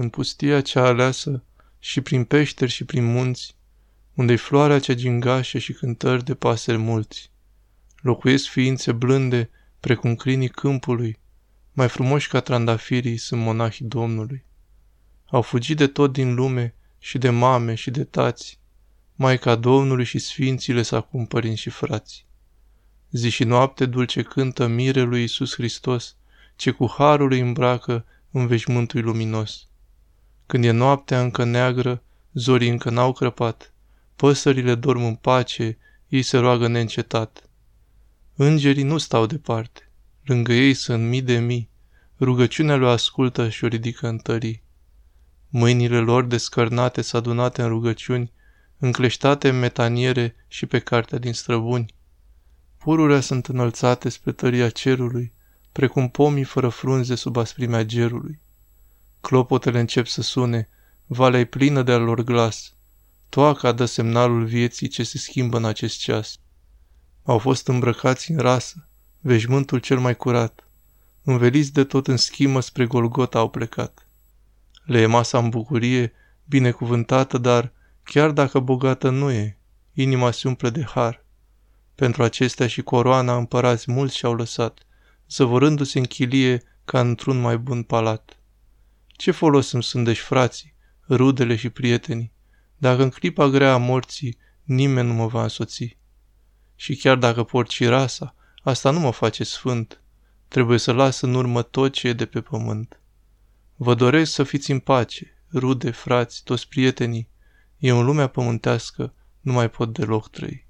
în pustia cea aleasă și prin peșteri și prin munți, unde-i floarea cea gingașă și cântări de pasări mulți. Locuiesc ființe blânde, precum crinii câmpului, mai frumoși ca trandafirii sunt monahii Domnului. Au fugit de tot din lume și de mame și de tați, Maica Domnului și Sfințile să acum părinți și frați. Zi și noapte dulce cântă mirelui Iisus Hristos, ce cu harul îi îmbracă în veșmântul luminos. Când e noaptea încă neagră, zorii încă n-au crăpat, păsările dorm în pace, ei se roagă neîncetat. Îngerii nu stau departe, lângă ei sunt mii de mii, rugăciunea lui ascultă și o ridică în tării. Mâinile lor descărnate s adunate în rugăciuni, încleștate în metaniere și pe cartea din străbuni. Pururea sunt înălțate spre tăria cerului, precum pomii fără frunze sub asprimea gerului. Clopotele încep să sune, valea e plină de al lor glas. Toaca dă semnalul vieții ce se schimbă în acest ceas. Au fost îmbrăcați în rasă, veșmântul cel mai curat. Înveliți de tot în schimă spre Golgota au plecat. Le e masa în bucurie, binecuvântată, dar, chiar dacă bogată nu e, inima se umple de har. Pentru acestea și coroana împărați mulți și-au lăsat, zăvorându-se în chilie ca într-un mai bun palat. Ce folos îmi sunt deci frații, rudele și prietenii, dacă în clipa grea a morții nimeni nu mă va însoți? Și chiar dacă port și rasa, asta nu mă face sfânt. Trebuie să las în urmă tot ce e de pe pământ. Vă doresc să fiți în pace, rude, frați, toți prietenii. Eu în lumea pământească nu mai pot deloc trăi.